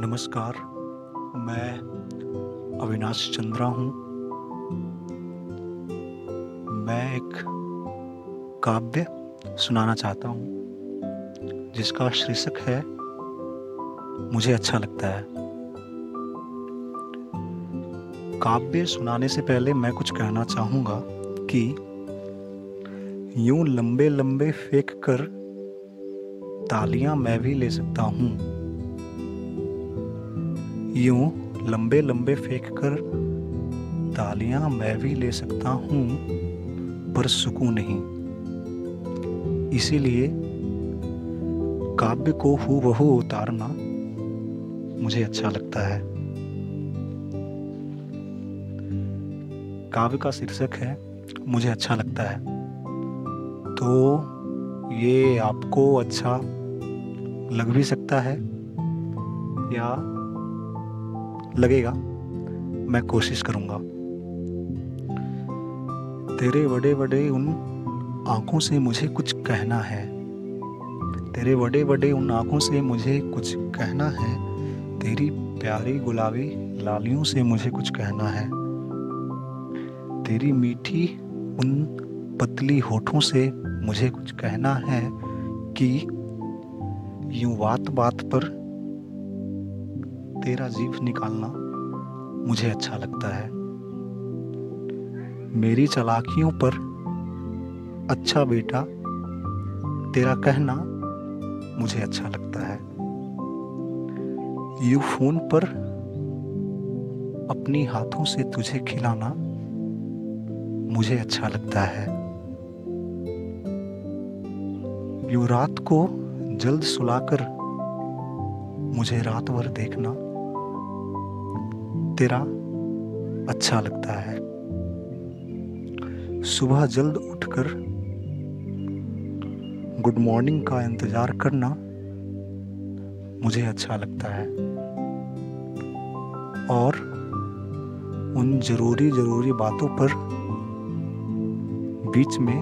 नमस्कार, मैं अविनाश चंद्रा हूँ। मैं एक काव्य सुनाना चाहता हूँ, जिसका शीर्षक है, मुझे अच्छा लगता है। काव्य सुनाने से पहले मैं कुछ कहना चाहूँगा कि यूँ लंबे लंबे फेंक कर तालियाँ मैं भी ले सकता हूँ। यूँ लंबे लंबे फेंक कर तालियाँ मैं भी ले सकता हूँ, पर सुकून नहीं। इसीलिए काव्य को हु बहू उतारना मुझे अच्छा लगता है। काव्य का शीर्षक है, मुझे अच्छा लगता है। तो ये आपको अच्छा लग भी सकता है या लगेगा, मैं कोशिश करूँगा। तेरे बड़े बड़े उन आँखों से मुझे कुछ कहना है। तेरे बड़े बड़े उन आँखों से मुझे कुछ कहना है। तेरी प्यारी गुलाबी लालियों से मुझे कुछ कहना है। तेरी मीठी उन पतली होठों से मुझे कुछ कहना है कि यूँ बात बात पर तेरा जीव निकालना मुझे अच्छा लगता है। मेरी चलाकियों पर अच्छा बेटा, तेरा कहना मुझे अच्छा लगता है। यू फ़ोन पर अपनी हाथों से तुझे खिलाना मुझे अच्छा लगता है। यू रात को जल्द सुलाकर मुझे रात भर देखना तेरा अच्छा लगता है। सुबह जल्द उठकर गुड मॉर्निंग का इंतज़ार करना मुझे अच्छा लगता है। और उन ज़रूरी ज़रूरी बातों पर बीच में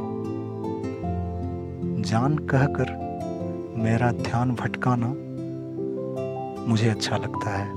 जान कहकर मेरा ध्यान भटकाना मुझे अच्छा लगता है।